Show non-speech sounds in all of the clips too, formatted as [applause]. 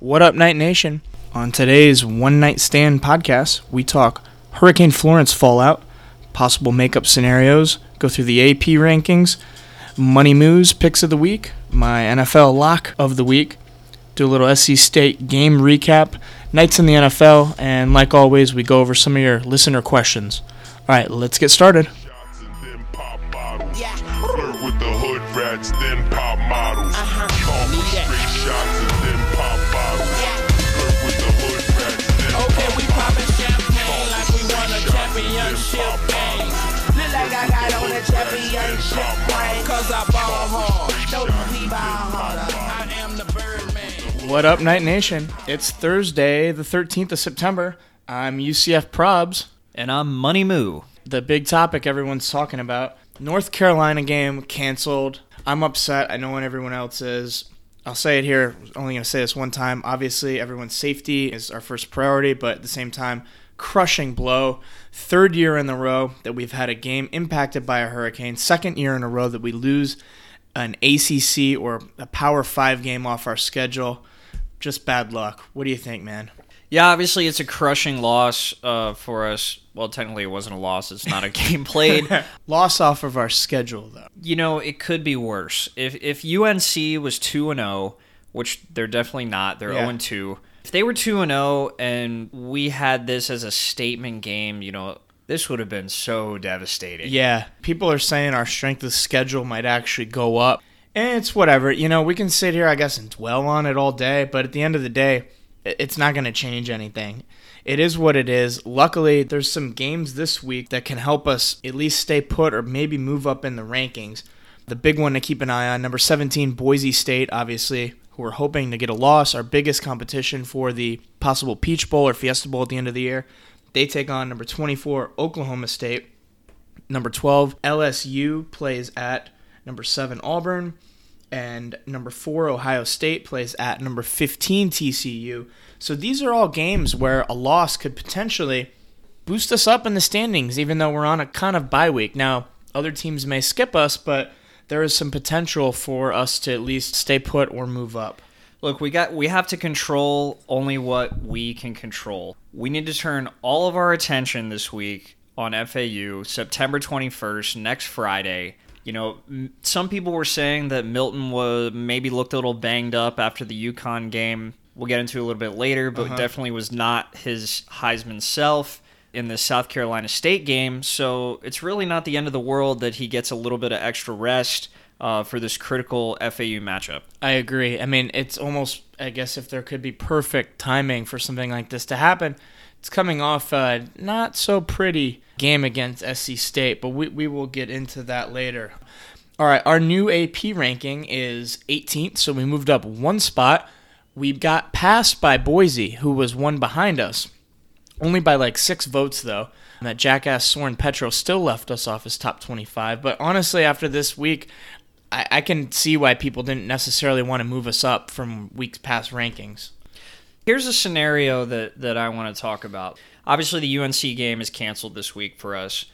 What up, Knight Nation? On today's One Knight Stand podcast, we talk Hurricane Florence fallout, possible makeup scenarios, go through the AP rankings, money moves, picks of the week, my NFL lock of the week, do a little SC State game recap, Knights in the NFL, and like always, we go over some of your listener questions. All right, let's get started. Flirt with the hood rats, then What up, Knight Nation? It's Thursday, the 13th of September. I'm UCF Probs. And I'm Money Moo. the big topic everyone's talking about. North Carolina game canceled. I'm upset. I know when everyone else is. I'll say it here. Only going to say this one time. Obviously, everyone's safety is our first priority, but at the same time, crushing blow. Third year in a row that we've had a game impacted by a hurricane. Second year in a row that we lose an ACC or a Power 5 game off our schedule. Just bad luck. What do you think, man? Yeah, obviously it's a crushing loss uh, for us. Well, technically it wasn't a loss. It's not a [laughs] game played. [laughs] Loss off of our schedule, though. you know, it could be worse. If if UNC was 2 and 0, which they're definitely not. They're Yeah. 0 and 2. If they were 2 and 0 and we had this as a statement game, you know, this would have been so devastating. Yeah, people are saying our strength of schedule might actually go up. It's whatever. You know, we can sit here, I guess, and dwell on it all day, but at the end of the day, it's not going to change anything. It is what it is. Luckily, there's some games this week that can help us at least stay put or maybe move up in the rankings. The big one to keep an eye on, number 17, Boise State, obviously, who are hoping to get a loss, our biggest competition for the possible Peach Bowl or Fiesta Bowl at the end of the year. They take on number 24, Oklahoma State. Number 12, LSU plays at number 7, Auburn. And number 4, Ohio State plays at number 15, TCU. So these are all games where a loss could potentially boost us up in the standings, even though we're on a kind of bye week. Now, other teams may skip us, but there is some potential for us to at least stay put or move up. Look, we got we have to control only what we can control. We need to turn all of our attention this week on FAU, September 21st, next Friday. You know, some people were saying that Milton was maybe looked a little banged up after the UConn game. We'll get into it a little bit later, but definitely was not his Heisman self in the South Carolina State game. So it's really not the end of the world that he gets a little bit of extra rest uh, for this critical FAU matchup. I agree. I mean, it's almost, I guess, if there could be perfect timing for something like this to happen, it's coming off a not so pretty game against SC State, but we, we will get into that later. All right, our new AP ranking is 18th, so we moved up one spot. We got passed by Boise, who was one behind us. Only by like six votes, though. That jackass Soren Petro still left us off his top 25. But honestly, after this week, I, I can see why people didn't necessarily want to move us up from weeks past rankings. Here's a scenario that, that I want to talk about. Obviously, the UNC game is canceled this week for us.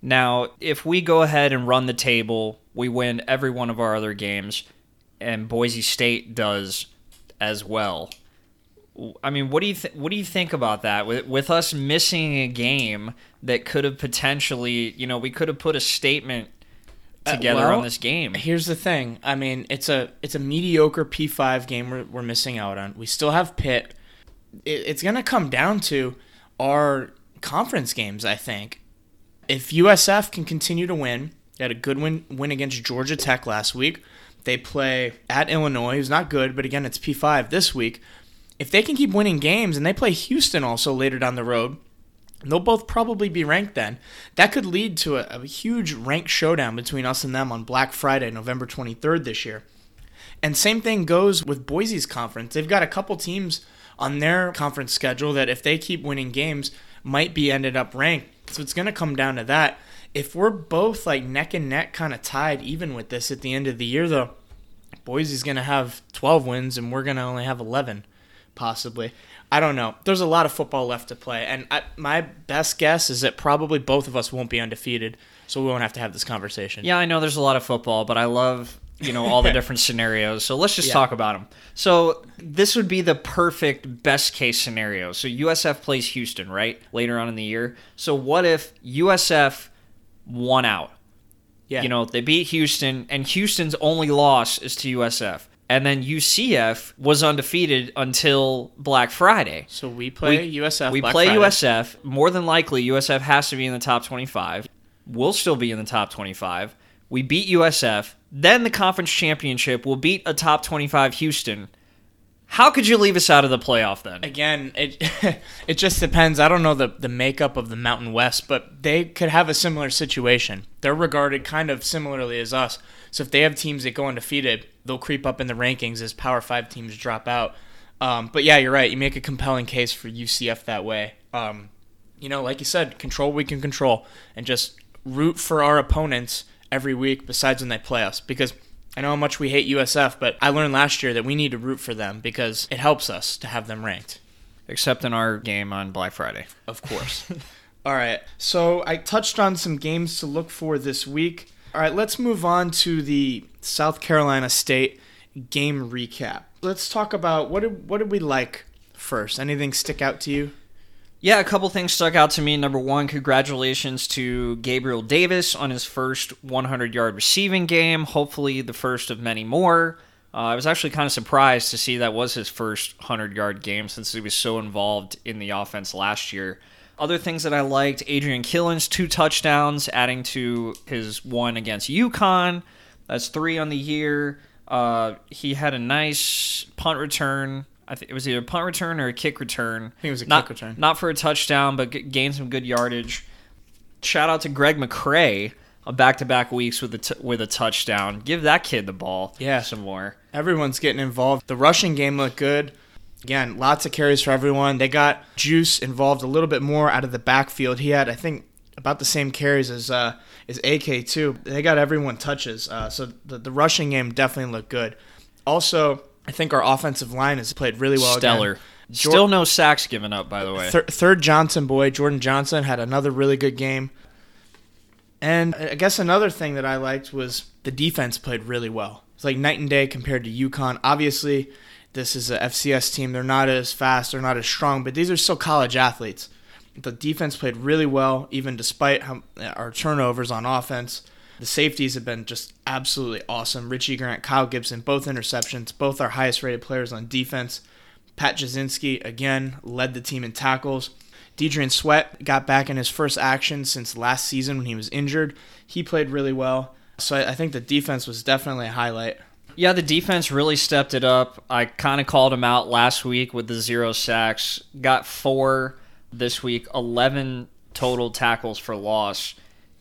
Now, if we go ahead and run the table, we win every one of our other games, and Boise State does as well. I mean, what do you th- what do you think about that? With with us missing a game that could have potentially, you know, we could have put a statement Uh, together well, on this game. Here's the thing. I mean, it's a it's a mediocre P5 game we're, we're missing out on. We still have Pitt. It, it's going to come down to our conference games, I think. If USF can continue to win, they had a good win win against Georgia Tech last week. They play at Illinois, who's not good, but again, it's P5 this week. If they can keep winning games and they play Houston also later down the road, They'll both probably be ranked then. That could lead to a, a huge ranked showdown between us and them on Black Friday, November 23rd this year. And same thing goes with Boise's conference. They've got a couple teams on their conference schedule that if they keep winning games might be ended up ranked. So it's going to come down to that. If we're both like neck and neck kind of tied even with this at the end of the year though, Boise's going to have 12 wins and we're going to only have 11 possibly. I don't know. There's a lot of football left to play, and I, my best guess is that probably both of us won't be undefeated, so we won't have to have this conversation. Yeah, I know there's a lot of football, but I love you know all the [laughs] different scenarios. So let's just Yeah. talk about them. So this would be the perfect best case scenario. So USF plays Houston right later on in the year. So what if USF won out? Yeah. You know they beat Houston, and Houston's only loss is to USF. And then UCF was undefeated until Black Friday. So we play USF. We Black play Friday. USF. More than likely, USF has to be in the top 25. We'll still be in the top 25. We beat USF. Then the conference championship will beat a top 25 Houston. How could you leave us out of the playoff then? Again, it [laughs] it just depends. I don't know the, the makeup of the Mountain West, but they could have a similar situation. They're regarded kind of similarly as us. So if they have teams that go undefeated, they'll creep up in the rankings as Power Five teams drop out. Um, but yeah, you're right. You make a compelling case for UCF that way. Um, you know, like you said, control we can control, and just root for our opponents every week. Besides when they play us, because I know how much we hate USF, but I learned last year that we need to root for them because it helps us to have them ranked. Except in our game on Black Friday. Of course. [laughs] All right. So I touched on some games to look for this week. All right, let's move on to the South Carolina State game recap. Let's talk about what did what did we like first? Anything stick out to you? Yeah, a couple things stuck out to me. Number one, congratulations to Gabriel Davis on his first 100 yard receiving game. Hopefully, the first of many more. Uh, I was actually kind of surprised to see that was his first 100 yard game since he was so involved in the offense last year. Other things that I liked Adrian Killins' two touchdowns, adding to his one against UConn. That's three on the year. Uh, he had a nice punt return. I think it was either a punt return or a kick return. I think it was a not, kick return. Not for a touchdown, but g- gained some good yardage. Shout out to Greg McCrae on back-to-back weeks with a t- with a touchdown. Give that kid the ball. Yeah. some more. Everyone's getting involved. The rushing game looked good. Again, lots of carries for everyone. They got Juice involved a little bit more out of the backfield. He had, I think, about the same carries as uh, as AK too. They got everyone touches. Uh, so the, the rushing game definitely looked good. Also, I think our offensive line has played really well. again. Stellar. Jor- Still no sacks given up, by the way. Thir- third Johnson boy, Jordan Johnson, had another really good game. And I guess another thing that I liked was the defense played really well. It's like night and day compared to UConn. Obviously, this is a FCS team. They're not as fast, they're not as strong, but these are still college athletes. The defense played really well, even despite how, our turnovers on offense. The safeties have been just absolutely awesome. Richie Grant, Kyle Gibson, both interceptions, both our highest rated players on defense. Pat Jasinski, again, led the team in tackles. Deidrean Sweat got back in his first action since last season when he was injured. He played really well. So I I think the defense was definitely a highlight. Yeah, the defense really stepped it up. I kind of called him out last week with the zero sacks. Got four this week, 11 total tackles for loss,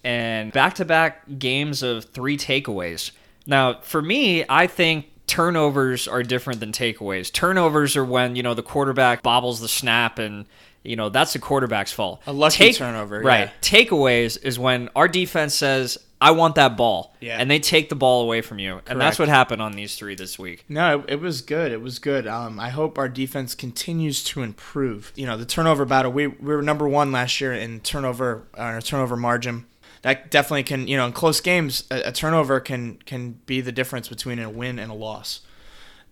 and back to back games of three takeaways. Now, for me, I think turnovers are different than takeaways. Turnovers are when, you know, the quarterback bobbles the snap and. You know, that's the quarterback's fault. A lucky turnover, Right. yeah. Takeaways is when our defense says, I want that ball. Yeah. And they take the ball away from you. And that's what happened on these three this week. No, it, it was good. It was good. Um, I hope our defense continues to improve. You know, the turnover battle. We, we were number one last year in turnover, uh, turnover margin. That definitely can, you know, in close games, a, a turnover can can be the difference between a win and a loss.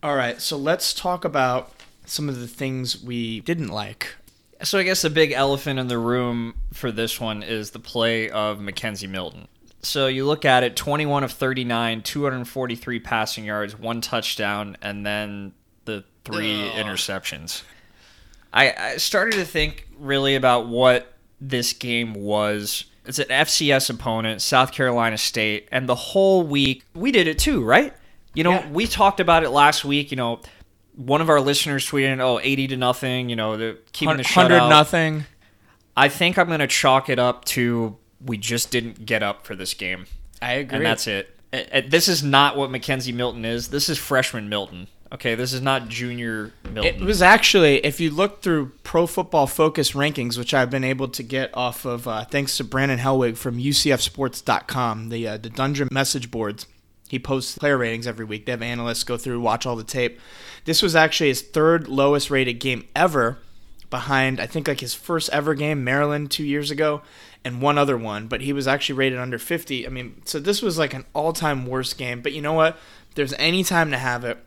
All right, so let's talk about some of the things we didn't like. So I guess the big elephant in the room for this one is the play of McKenzie Milton. So you look at it 21 of 39, 243 passing yards, one touchdown, and then the three interceptions. I, I started to think really about what this game was. It's an FCS opponent, South Carolina State, and the whole week we did it too, right? You know, Yeah. we talked about it last week. You know, one of our listeners tweeted, "Oh, 80 to nothing." You know, the keeping the Hundred nothing. I think I'm gonna chalk it up to we just didn't get up for this game, I agree. and that's it. This is not what McKenzie Milton is. This is freshman Milton. Okay, this is not junior Milton. It was actually, if you look through Pro Football Focus rankings, which I've been able to get off of, uh, thanks to Brandon Helwig from UCFSports.com, the uh, the Dungeon message boards. He posts player ratings every week. They have analysts go through, watch all the tape. This was actually his third lowest rated game ever behind I think like his first ever game, Maryland, two years ago, and one other one. But he was actually rated under 50. I mean, so this was like an all-time worst game. But you know what? There's any time to have it.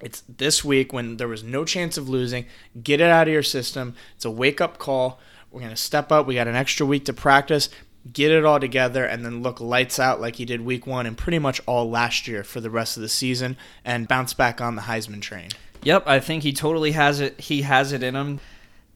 It's this week when there was no chance of losing. Get it out of your system. It's a wake up call. We're going to step up. We got an extra week to practice, get it all together, and then look lights out like he did week one and pretty much all last year for the rest of the season and bounce back on the Heisman train. Yep, I think he totally has it. He has it in him.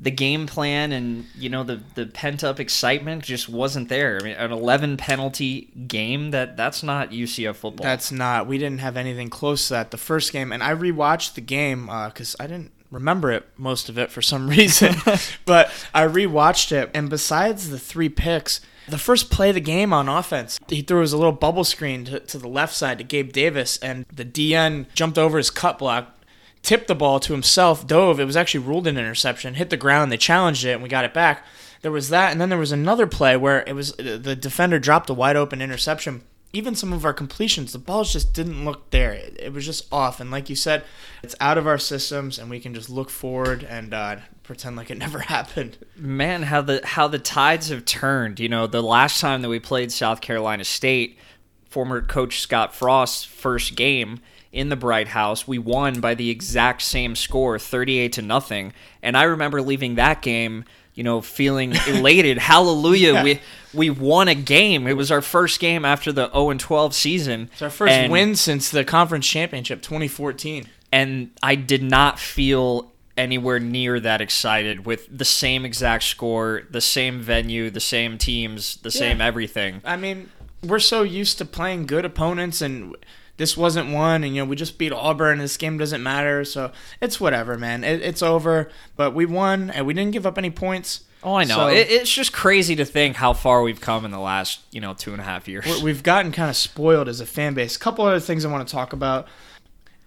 The game plan and you know the the pent up excitement just wasn't there. I mean, an 11 penalty game that that's not UCF football. That's not. We didn't have anything close to that the first game, and I rewatched the game uh, because I didn't remember it most of it for some [laughs] reason, [laughs] but I rewatched it, and besides the three picks. The first play of the game on offense, he threw his a little bubble screen to, to the left side to Gabe Davis, and the DN jumped over his cut block, tipped the ball to himself, dove. It was actually ruled an interception, hit the ground. They challenged it, and we got it back. There was that, and then there was another play where it was the defender dropped a wide open interception. Even some of our completions, the balls just didn't look there. It, it was just off, and like you said, it's out of our systems, and we can just look forward and uh, pretend like it [laughs] never happened. Man, how the how the tides have turned. You know, the last time that we played South Carolina State, former coach Scott Frost's first game in the Bright House, we won by the exact same score, 38 to nothing. And I remember leaving that game, you know, feeling [laughs] elated. Hallelujah, Yeah. we we won a game. It was our first game after the 0 and 12 season. It's our first And- win since the conference championship 2014. and I did not feel anywhere near that excited with the same exact score, the same venue, the same teams, the same everything. I mean, we're so used to playing good opponents, and this wasn't one. And you know, we just beat Auburn. This game doesn't matter, so it's whatever, man. It, it's over. But we won, and we didn't give up any points. Oh, I know. So- it, it's just crazy to think how far we've come in the last, you know, two and a half years. we- We've gotten kind of spoiled as a fan base. A couple other things I want to talk about.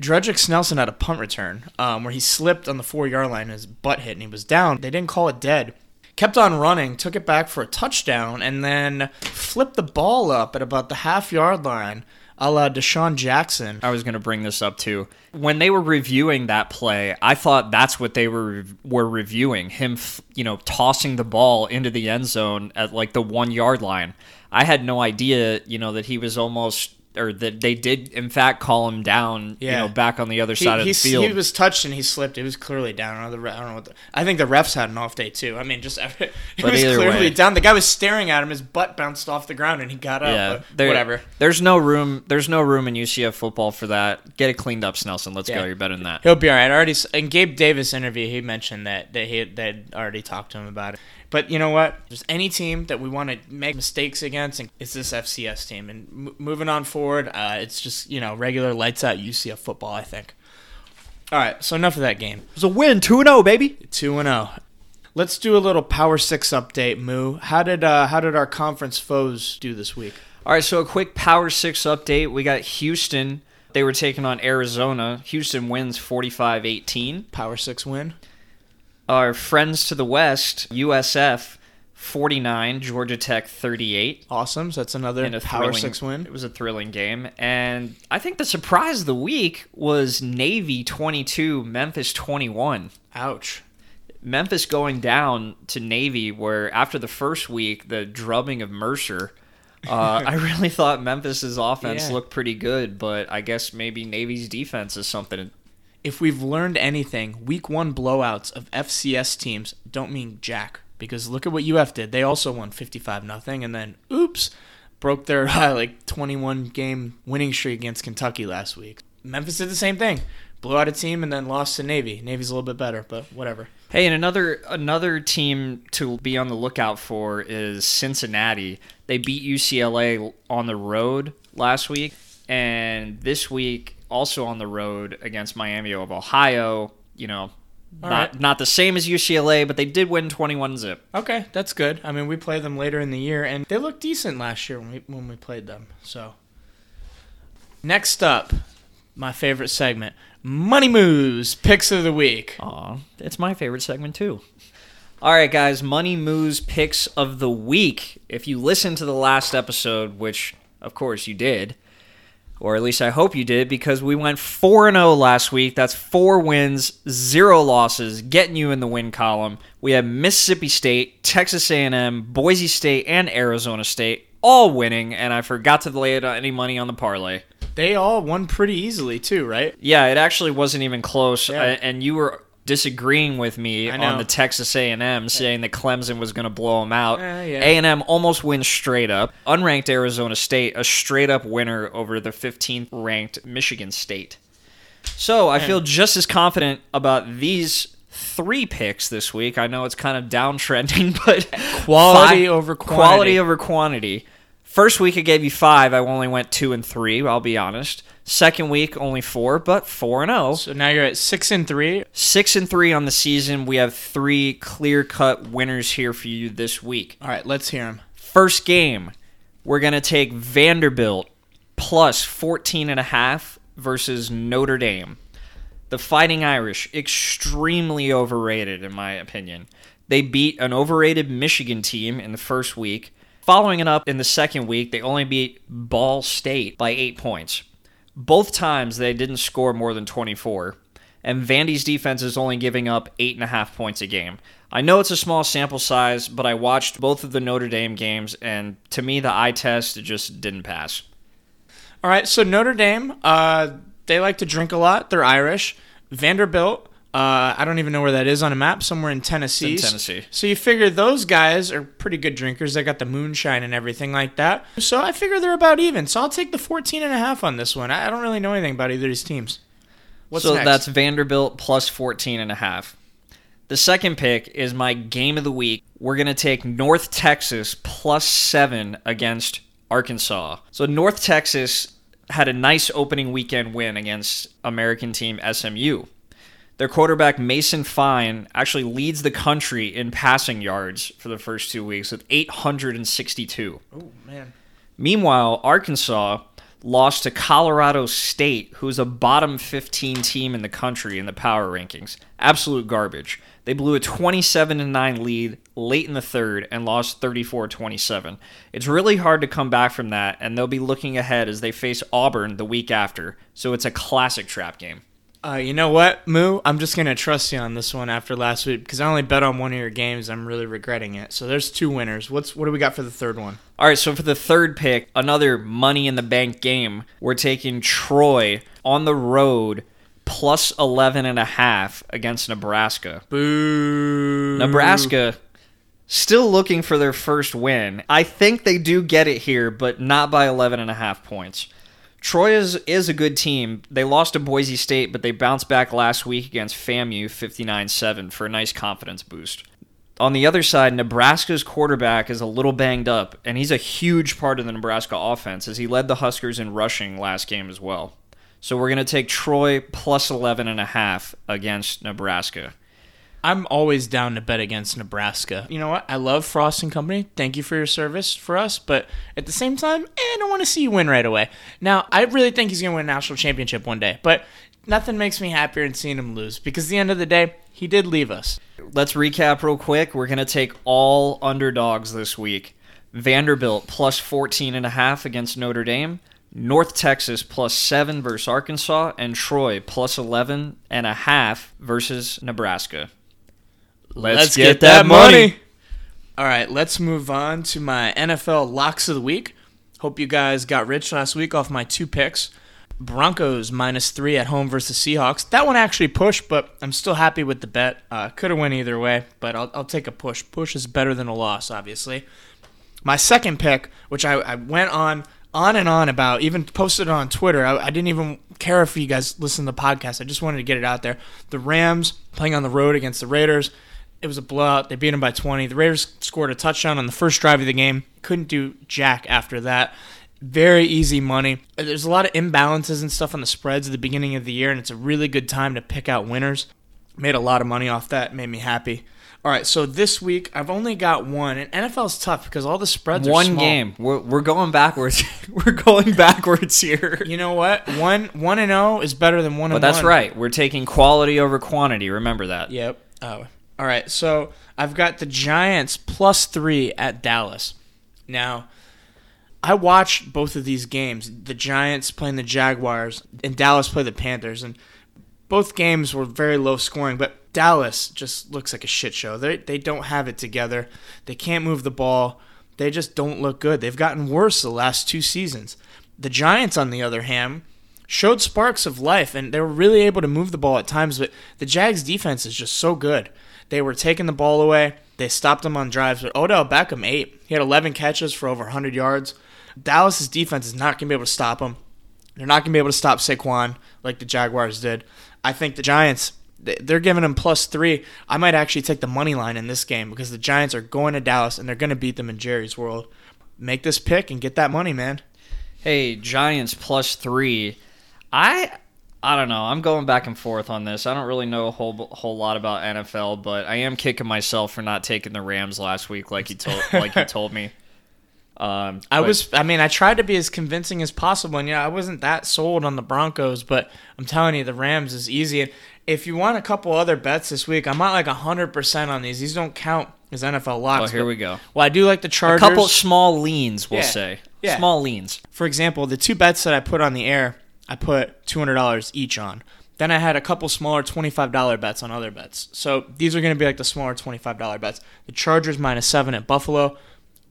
Dredrick Snelson had a punt return um, where he slipped on the four yard line and his butt hit and he was down. They didn't call it dead. Kept on running, took it back for a touchdown, and then flipped the ball up at about the half yard line a la DeSean Jackson. I was going to bring this up too. When they were reviewing that play, I thought that's what they were were reviewing him, you know, tossing the ball into the end zone at like the one yard line. I had no idea, you know, that he was almost or that they did in fact call him down, you know, back on the other He, side of the field. he was touched and he slipped. It was clearly down. I don't know, the, I don't know what the, I think the refs had an off day too. I mean, just [laughs] it But was clearly way. down. The guy was staring at him. His butt bounced off the ground and he got up. yeah, there- whatever. There's no room. There's no room in UCF football for that. Get it cleaned up, Snelson. Let's Yeah. go. You're better than that. He'll be all right. I already in Gabe Davis interview, he mentioned that that he they'd already talked to him about it. But you know what? There's any team that we want to make mistakes against, and it's this FCS team. And m- moving on forward, uh, it's just you know regular lights out UCF football. I think. All right, so enough of that game. It was a win, two and zero, baby. Two and zero. Let's do a little Power Six update, Moo. How did uh, how did our conference foes do this week? All right, so a quick Power Six update. We got Houston. They were taking on Arizona. Houston wins 45-18. Power Six win. Our friends to the west, USF 49, Georgia Tech 38. Awesome. So that's another in a Power thrilling, Six win. It was a thrilling game, and I think the surprise of the week was Navy 22, Memphis 21. Ouch. Memphis going down to Navy, where after the first week, the drubbing of Mercer, uh, [laughs] I really thought Memphis's offense Yeah. looked pretty good, but I guess maybe Navy's defense is something. If we've learned anything, week one blowouts of FCS teams don't mean jack. Because look at what UF did. They also won 55 nothing, and then oops, broke their [laughs] uh, like 21 game winning streak against Kentucky last week. Memphis did the same thing. Blew out a team and then lost to Navy. Navy's a little bit better, but whatever. Hey, and another another team to be on the lookout for is Cincinnati. They beat UCLA on the road last week, and this week also on the road against Miami of Ohio. You know, All not right. not the same as UCLA, but they did win twenty one zip. Okay, that's good. I mean, we play them later in the year, and they looked decent last year when we when we played them. So, next up, my favorite segment, Money Moves Picks of the Week. Aw, it's my favorite segment too. All right, guys, Money Moves picks of the week. If you listened to the last episode, which of course you did, or at least I hope you did, because we went 4 0 last week. That's four wins, zero losses, getting you in the win column. We have Mississippi State, Texas A&M, Boise State, and Arizona State all winning, and I forgot to lay it uh, any money on the parlay. They all won pretty easily too, right? Yeah, it actually wasn't even close, Yeah. I- and you were disagreeing with me on the Texas A&M, saying that Clemson was going to blow them out. Eh, yeah. A&M almost wins straight up. Unranked Arizona State, a straight up winner over the 15th ranked Michigan State. So I feel just as confident about these three picks this week. I know it's kind of downtrending, [laughs] but Quality fi- over quality over quantity. First week I gave you five. I only went two and three. I'll be honest. Second week only four, but four and zero. So now you're at six and three. Six and three on the season. We have three clear cut winners here for you this week. All right, let's hear them. First game, we're going to take Vanderbilt plus 14 and a half versus Notre Dame. The Fighting Irish, extremely overrated in my opinion. They beat an overrated Michigan team in the first week. Following it up in the second week, they only beat Ball State by 8 points. Both times they didn't score more than 24 and Vandy's defense is only giving up eight and a half points a game. I know it's a small sample size, but I watched both of the Notre Dame games, and to me, the eye test just didn't pass. All right, so Notre Dame, uh, they like to drink a lot. They're Irish. Vanderbilt, uh, I don't even know where that is on a map. Somewhere in Tennessee. In Tennessee. So you figure those guys are pretty good drinkers. They got the moonshine and everything like that. So I figure they're about even. So I'll take the 14 and a half on this one. I I don't really know anything about either of these teams. What's so next? that's Vanderbilt plus 14 and a half. The second pick is my game of the week. We're going to take North Texas plus 7 against Arkansas. So North Texas had a nice opening weekend win against American team SMU. Their quarterback Mason Fine actually leads the country in passing yards for the first 2 weeks with 862. Oh man. Meanwhile, Arkansas lost to Colorado State, who's a bottom 15 team in the country in the power rankings. Absolute garbage. They blew a 27 9 lead late in the third and lost 34 27. It's really hard to come back from that, and they'll be looking ahead as they face Auburn the week after. So it's a classic trap game. Uh, you know what, Moo? I'm just gonna trust you on this one after last week because I only bet on one of your games. I'm really regretting it. So there's two winners. What's what do we got for the third one? All right, so for the third pick, another money in the bank game, we're taking Troy on the road plus 11 and a half against Nebraska. Boo. Nebraska still looking for their first win. I think they do get it here, but not by 11 and a half points. Troy is, is a good team. They lost to Boise State, but they bounced back last week against FAMU 59-7 for a nice confidence boost. On the other side, Nebraska's quarterback is a little banged up, and he's a huge part of the Nebraska offense as he led the Huskers in rushing last game as well. So we're going to take Troy plus 11 and a half against Nebraska. I'm always down to bet against Nebraska. You know what? I love Frost and Company. Thank you for your service for us, but at the same time, eh, I don't want to see you win right away. Now, I really think he's going to win a national championship one day, but nothing makes me happier than seeing him lose because at the end of the day, he did leave us. Let's recap real quick. We're going to take all underdogs this week. Vanderbilt plus 14 and a half against Notre Dame, North Texas plus 7 versus Arkansas, and Troy plus 11 and a half versus Nebraska. Let's, get, that money. All right, let's move on to my NFL locks of the week. Hope you guys got rich last week off my two picks. Broncos minus three at home versus Seahawks. That one actually pushed, but I'm still happy with the bet. Uh, Could have went either way, but I'll, I'll take a push. Push is better than a loss, obviously. My second pick, which I, I went on on and on about, even posted it on Twitter. I, I didn't even care if you guys listen to the podcast. I just wanted to get it out there. The Rams playing on the road against the Raiders. It was a blowout. They beat them by 20. The Raiders scored a touchdown on the first drive of the game. Couldn't do jack after that. Very easy money. There's a lot of imbalances and stuff on the spreads at the beginning of the year, and it's a really good time to pick out winners. Made a lot of money off that. Made me happy. All right, so this week I've only got one, and NFL's tough because all the spreads are One small. game. We're, we're going backwards. [laughs] we're going backwards here. You know what? One one and zero is better than one But that's one. right. We're taking quality over quantity. Remember that. Yep. Oh. All right. So I've got the Giants plus three at Dallas. Now, I watched both of these games. The Giants playing the Jaguars and Dallas play the Panthers, and both games were very low scoring. But Dallas just looks like a shit show. They they don't have it together. They can't move the ball. They just don't look good. They've gotten worse the last two seasons. The Giants, on the other hand, showed sparks of life, and they were really able to move the ball at times. But the Jags' defense is just so good. They were taking the ball away. They stopped them on drives. But Odell Beckham ate. He had 11 catches for over 100 yards. Dallas's defense is not going to be able to stop him. They're not going to be able to stop Saquon like the Jaguars did. I think the Giants, they're giving him plus three. I might actually take the money line in this game because the Giants are going to Dallas and they're going to beat them in Jerry's World. Make this pick and get that money, man. Hey, Giants plus three. I I don't know. I'm going back and forth on this. I don't really know a whole whole lot about NFL, but I am kicking myself for not taking the Rams last week, like you told [laughs] like you told me. Um, I but- was, I mean, I tried to be as convincing as possible, and yeah, I wasn't that sold on the Broncos, but I'm telling you, the Rams is easy. And if you want a couple other bets this week, I'm not like 100% on these. These don't count as NFL locks. Oh, here but- we go. Well, I do like the Chargers. A couple small leans, we'll Yeah. say. Yeah. Small leans. For example, the two bets that I put on the air, I put $200 each on. Then I had a couple smaller $25 bets on other bets. So these are going to be like the smaller $25 bets. The Chargers minus 7 at Buffalo.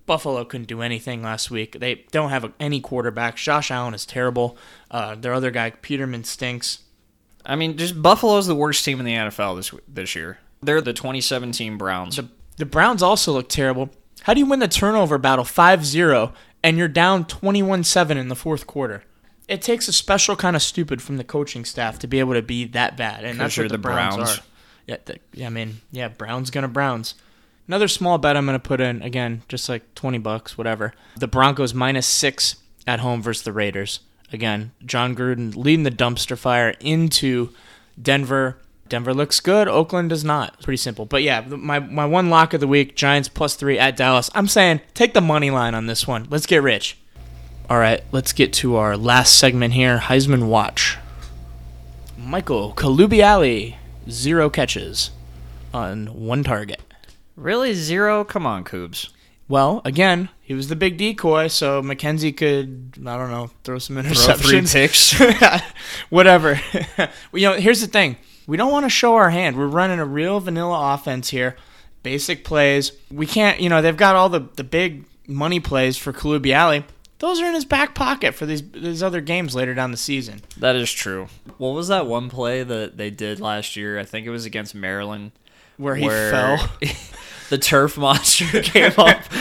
Buffalo couldn't do anything last week. They don't have any quarterbacks. Josh Allen is terrible. Uh, their other guy, Peterman, stinks. I mean, just Buffalo's the worst team in the NFL this this year. They're the 2017 Browns. The, the Browns also look terrible. How do you win the turnover battle 5 0 and you're down 21 7 in the fourth quarter? It takes a special kind of stupid from the coaching staff to be able to be that bad. and that's what the, the Browns, Browns. are. Yeah, the, yeah, I mean, yeah, Browns gonna Browns. Another small bet I'm gonna put in again, just like 20 bucks, whatever. The Broncos minus six at home versus the Raiders. Again, Jon Gruden leading the dumpster fire into Denver. Denver looks good. Oakland does not. Pretty simple. But yeah, my, my one lock of the week Giants plus three at Dallas. I'm saying take the money line on this one. Let's get rich. All right, let's get to our last segment here Heisman Watch. Michael Colubiale, zero catches on one target. really zero? Come on, Coobs. Well, again, he was the big decoy, so McKenzie could, I don't know, throw some Throw three interceptions. picks. [laughs] Whatever. well, [laughs] you know, here's the thing. We don't want to show our hand. We're running a real vanilla offense here. Basic plays. We can't, you know, they've got all the, the big money plays for Colubiale. Those are in his back pocket for these these other games later down the season. That is true. What was that one play that they did last year? I think it was against Maryland. Where he fell. [laughs] the turf [laughs] monster [laughs] came up. [laughs]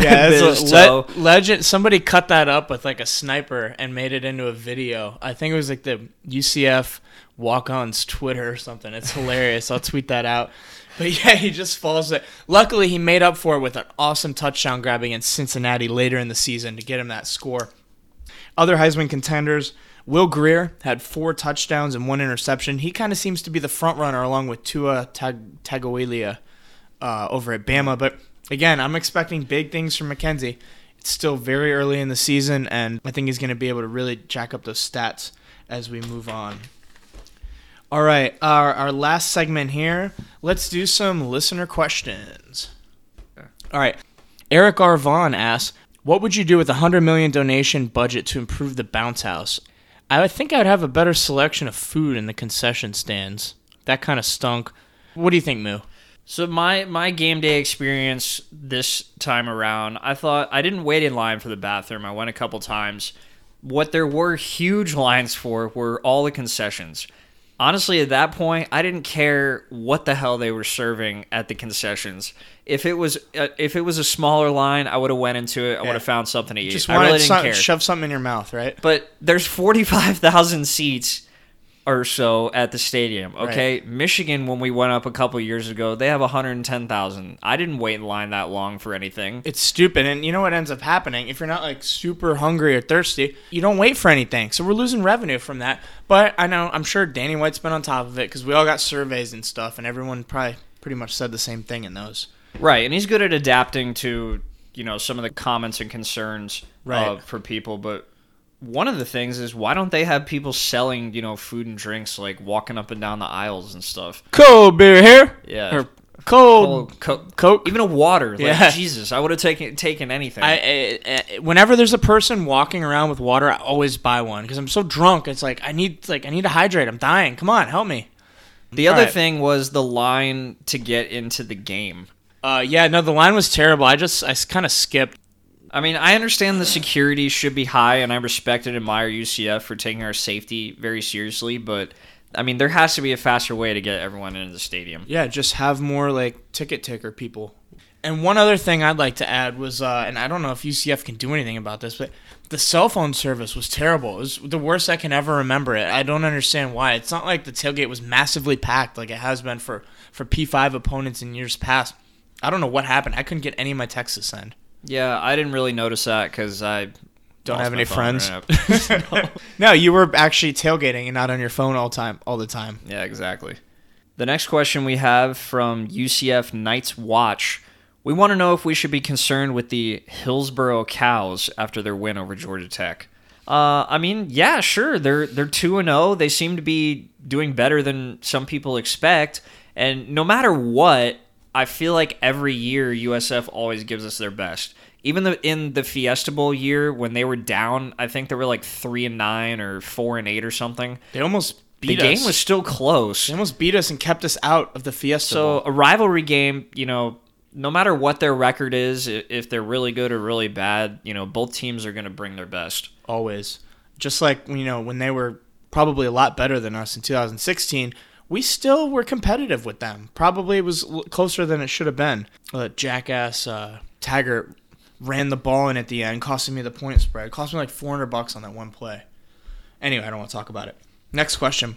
Yeah, that's le- legend. Somebody cut that up with like a sniper and made it into a video. I think it was like the UCF walk-ons Twitter or something. It's hilarious. I'll tweet that out. But yeah, he just falls it. Luckily, he made up for it with an awesome touchdown grab against Cincinnati later in the season to get him that score. Other Heisman contenders. Will Grier had four touchdowns and one interception. He kind of seems to be the front runner along with Tua Tag- Tagovailoa uh, over at Bama. But again, I'm expecting big things from McKenzie. It's still very early in the season, and I think he's going to be able to really jack up those stats as we move on. All right, our, our last segment here. Let's do some listener questions. All right, Eric R. Vaughn asks, "What would you do with a hundred million donation budget to improve the bounce house?" I think I'd have a better selection of food in the concession stands. That kind of stunk. What do you think, Moo? So my my game day experience this time around, I thought I didn't wait in line for the bathroom. I went a couple times. What there were huge [laughs] lines for were all the concessions. Honestly, at that point, I didn't care what the hell they were serving at the concessions. If it was uh, if it was a smaller line, I would have went into it. I would have found something to eat. Just I wanted really didn't some- care. shove something in your mouth, right? But there's [laughs] 45,000 seats or so at the stadium. Okay, Michigan when we went up a couple years ago, they have 110,000. I didn't wait in line that long for anything. It's stupid, and you know what ends up happening? If you're not like super hungry or thirsty, you don't wait for anything. So we're losing revenue from that. But I know I'm sure Danny White's been on top of it because we all got surveys and stuff, and everyone probably pretty much said the same thing in those. Right, and he's good at adapting to, you know, some of the comments and concerns Right. uh, for people, but one of the things is why don't they have people selling, you know, food and drinks like walking up and down the aisles and stuff? Cold beer here. Yeah. Or Cold. Co- Coke. even a water. Like, Yeah. Jesus, I would have taken taken anything. I, I, I whenever there's a person walking around with water, I always buy one because I'm so drunk. It's like I need like I need to hydrate. I'm dying. Come on, help me. the other Alright. thing was the line to get into the game. Uh, yeah, no, the line was terrible. I just I kind of skipped. I mean, I understand the security should be high, and I respect and admire UCF for taking our safety very seriously. But I mean, there has to be a faster way to get everyone into the stadium. Yeah, just have more like ticket taker people. And one other thing I'd like to add was, uh, and I don't know if UCF can do anything about this, but the cell phone service was terrible. It was the worst I can ever remember it. I don't understand why. It's not like the tailgate was massively packed like it has been for, for P5 opponents in years past. I don't know what happened. I couldn't get any of my texts to send. Yeah, I didn't really notice that because I Don't have any friends. right up. [laughs] [laughs] No, you were actually tailgating and not on your phone all time, all the time. Yeah, exactly. The next question we have from UCF Knights Watch. We want to know if we should be concerned with the Hillsborough Cows after their win over Georgia Tech. Uh, I mean, yeah, sure. They're they're two and zero. They seem to be doing better than some people expect. And no matter what, I feel like every year USF always gives us their best. Even the, in the Fiesta Bowl year when they were down, I think they were like three and nine or four and eight or something. They almost The game us. was still close. they almost beat us and kept us out of the Fiesta. So Bowl. a rivalry game, you know, no matter what their record is, if they're really good or really bad, you know, both teams are going to bring their best. always. Just like you know when they were probably a lot better than us in 2016, we still were competitive with them. Probably it was closer than it should have been. Jackass uh, Taggart ran the ball in at the end, costing me the point spread. Cost me like 400 bucks on that one play. Anyway, I don't want to talk about it. Next question.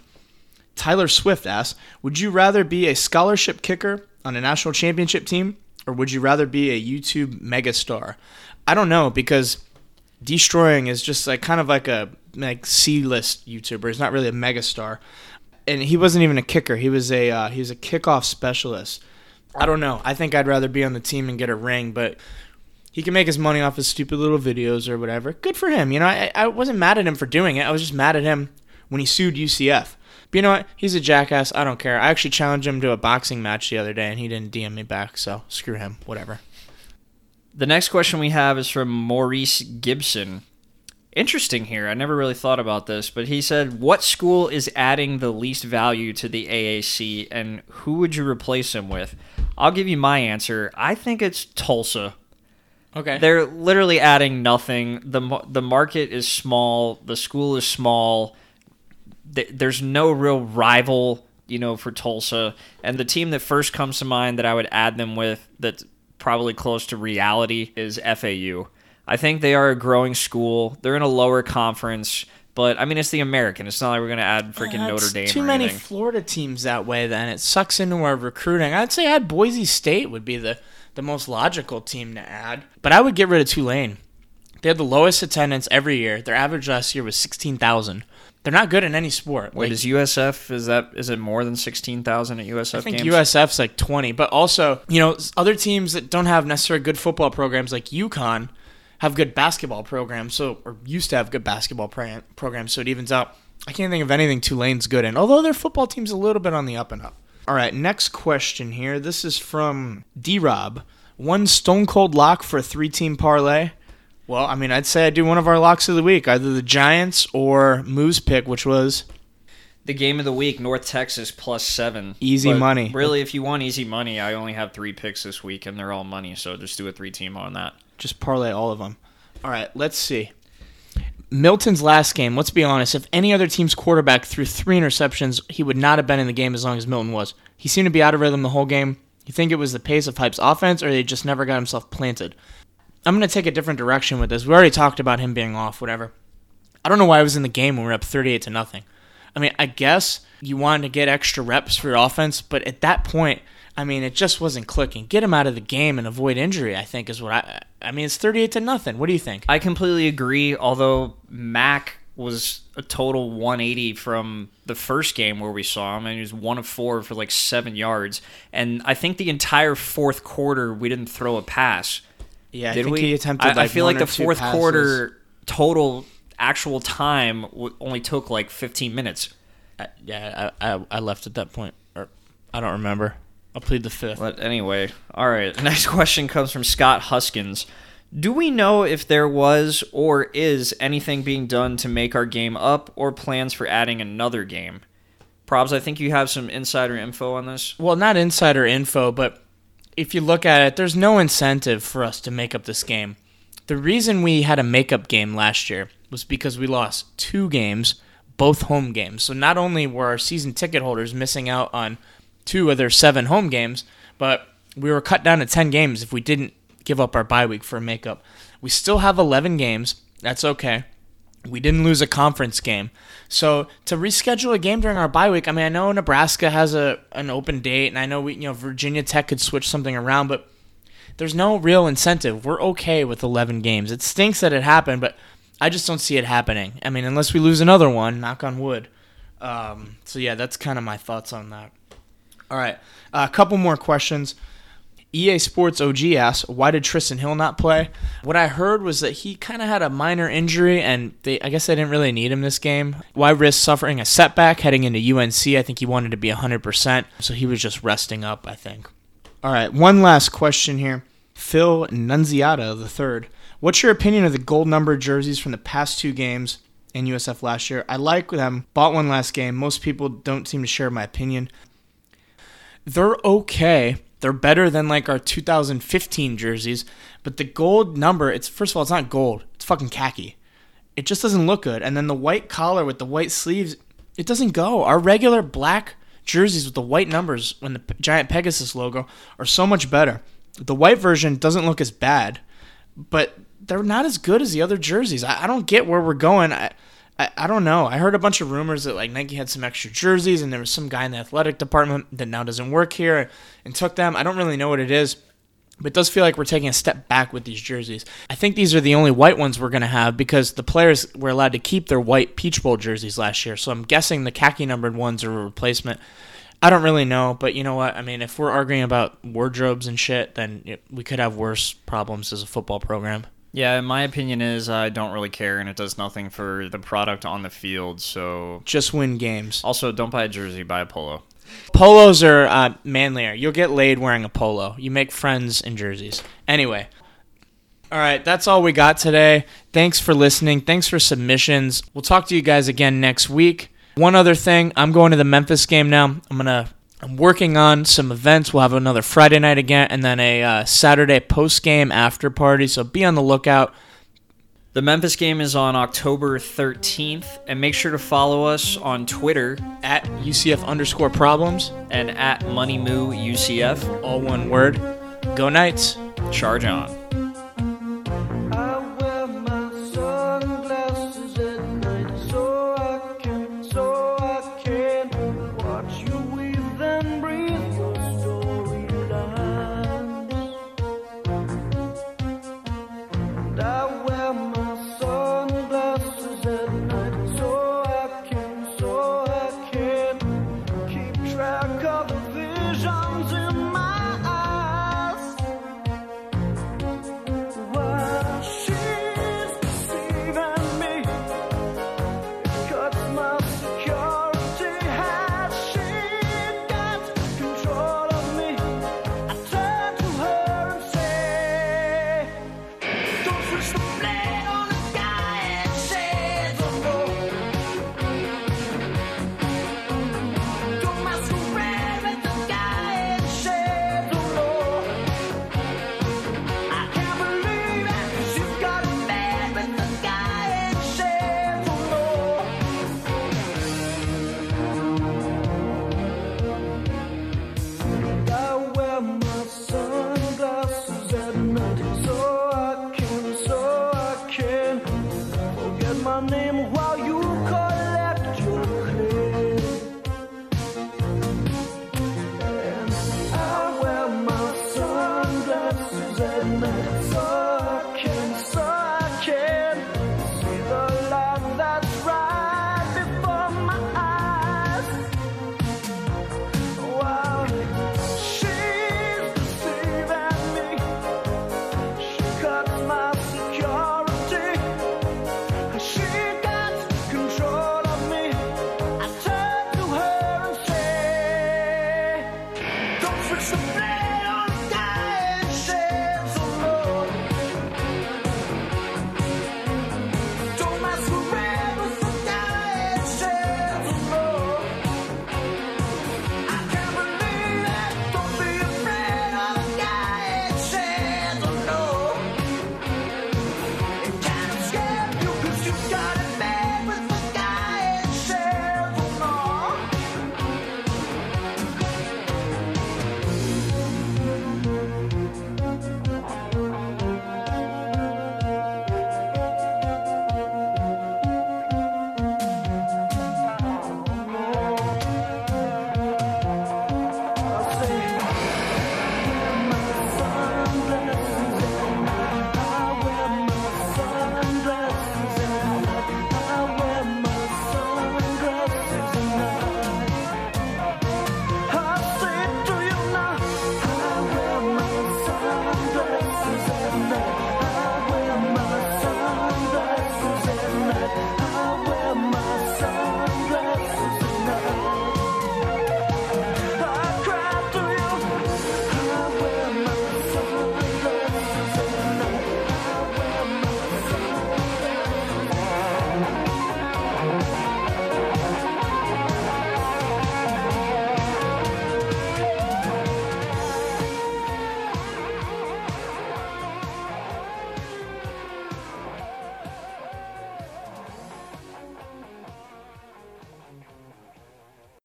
Tyler Swift asks, "Would you rather be a scholarship kicker on a national championship team, or would you rather be a YouTube megastar?" I don't know because Deestroying is just like kind of like a like C list YouTuber. He's not really a megastar, and he wasn't even a kicker. He was a uh, he was a kickoff specialist. I don't know. I think I'd rather be on the team and get a ring, but he can make his money off his stupid little videos or whatever. Good for him. You know, I, I wasn't mad at him for doing it. I was just mad at him when he sued UCF. But you know what? He's a jackass. I don't care. I actually challenged him to a boxing match the other day, and he didn't DM me back. So screw him. Whatever. The next question we have is from Maurice Gibson. Interesting here. I never really thought about this, but he said, "What school is adding the least value to the AAC, and who would you replace him with?" I'll give you my answer. I think it's Tulsa. Okay. They're literally adding nothing. the The market is small. The school is small. There's no real rival, you know, for Tulsa. And the team that first comes to mind that I would add them with, that's probably close to reality, is FAU. I think they are a growing school. They're in a lower conference, but I mean, it's the American. It's not like we're gonna add freaking Notre Dame. Too many anything. Florida teams that way. Then it sucks into our recruiting. I'd say add Boise State would be the the most logical team to add. But I would get rid of Tulane. They had the lowest attendance every year. Their average last year was sixteen thousand. They're not good in any sport. Wait, Like, is USF is that is it more than sixteen thousand at USF I think games? USF's like 20, but also, you know, other teams that don't have necessarily good football programs like UConn have good basketball programs, so or used to have good basketball pra- programs, so it evens out. I can't think of anything Tulane's good in, although their football team's a little bit on the up and up. All right, next question here. This is from D Rob. One stone cold lock for a three team parlay. Well, I mean, I'd say I do one of our locks of the week, either the Giants or Moo's pick, which was The game of the week, North Texas plus seven. Easy But money. Really, if you want easy money, I only have three picks this week, and they're all money. So just do a three team on that. Just parlay all of them. All right, let's see. Milton's last game, let's be honest, if any other team's quarterback threw three interceptions, he would not have been in the game as long as Milton was. He seemed to be out of rhythm the whole game. You think it was the pace of Hype's offense, or they just never got himself planted? I'm going to take a different direction with this. We already talked about him being off, whatever. I don't know why I was in the game when we were up 38 to nothing. I mean, I guess you wanted to get extra reps for your offense, but at that point, I mean, it just wasn't clicking. Get him out of the game and avoid injury. I think is what I. I mean, it's 38 to nothing. What do you think? I completely agree. Although Mac was a total 180 from the first game where we saw him, and he was one of four for like seven yards. And I think the entire fourth quarter we didn't throw a pass. yeah, I Did think we? he attempted. I, like I feel like the fourth passes. quarter total actual time only took like 15 minutes. I, yeah, I, I I left at that point, or I don't remember. I'll plead the fifth. But anyway, all right. The next [laughs] question comes from Scott Huskins. Do we know if there was or is anything being done to make our game up or plans for adding another game? Probs, I think you have some insider info on this. Well, not insider info, but if you look at it, there's no incentive for us to make up this game. The reason we had a makeup game last year was because we lost two games, both home games. So not only were our season ticket holders missing out on two of their seven home games, but we were cut down to 10 games if we didn't give up our bye week for a makeup. We still have 11 games. That's okay. We didn't lose a conference game. So to reschedule a game during our bye week, I mean, I know Nebraska has a an open date, and I know we, you know, Virginia Tech could switch something around, but there's no real incentive. We're okay with 11 games. It stinks that it happened, but I just don't see it happening. I mean, unless we lose another one, knock on wood. Um, so yeah, that's kind of my thoughts on that. All right, a couple more questions. EA Sports OG asks, why did Tristan Hill not play? What I heard was that he kind of had a minor injury, and they, I guess they didn't really need him this game. Why risk suffering a setback heading into UNC? I think he wanted to be 100%, so he was just resting up, I think. All right, one last question here. Phil Nunziata the third. What's your opinion of the gold number jerseys from the past two games in USF last year? I like them. Bought one last game. Most people don't seem to share my opinion. They're okay. They're better than like our 2015 jerseys, but the gold number, it's first of all, it's not gold. It's fucking khaki. It just doesn't look good. And then the white collar with the white sleeves, it doesn't go. Our regular black jerseys with the white numbers and the giant Pegasus logo are so much better. The white version doesn't look as bad, but they're not as good as the other jerseys. I, I don't get where we're going. I, I, I don't know. I heard a bunch of rumors that like Nike had some extra jerseys and there was some guy in the athletic department that now doesn't work here and took them. I don't really know what it is. But it does feel like we're taking a step back with these jerseys. I think these are the only white ones we're going to have because the players were allowed to keep their white Peach Bowl jerseys last year. So I'm guessing the khaki numbered ones are a replacement. I don't really know, but you know what? I mean, if we're arguing about wardrobes and shit, then we could have worse problems as a football program. Yeah, my opinion is I don't really care, and it does nothing for the product on the field. So Just win games. also, don't buy a jersey, buy a polo. Polos are uh, manlier. You'll get laid wearing a polo. You make friends in jerseys. Anyway. All right, that's all we got today. Thanks for listening. Thanks for submissions. We'll talk to you guys again next week. One other thing, I'm going to the Memphis game now. I'm gonna I'm working on some events. We'll have another Friday night again, and then a uh, Saturday post game after party. So be on the lookout. The Memphis game is on October 13th, and make sure to follow us on Twitter At UCF underscore problems, and at MoneyMooUCF. all one word. Go Knights. Charge on.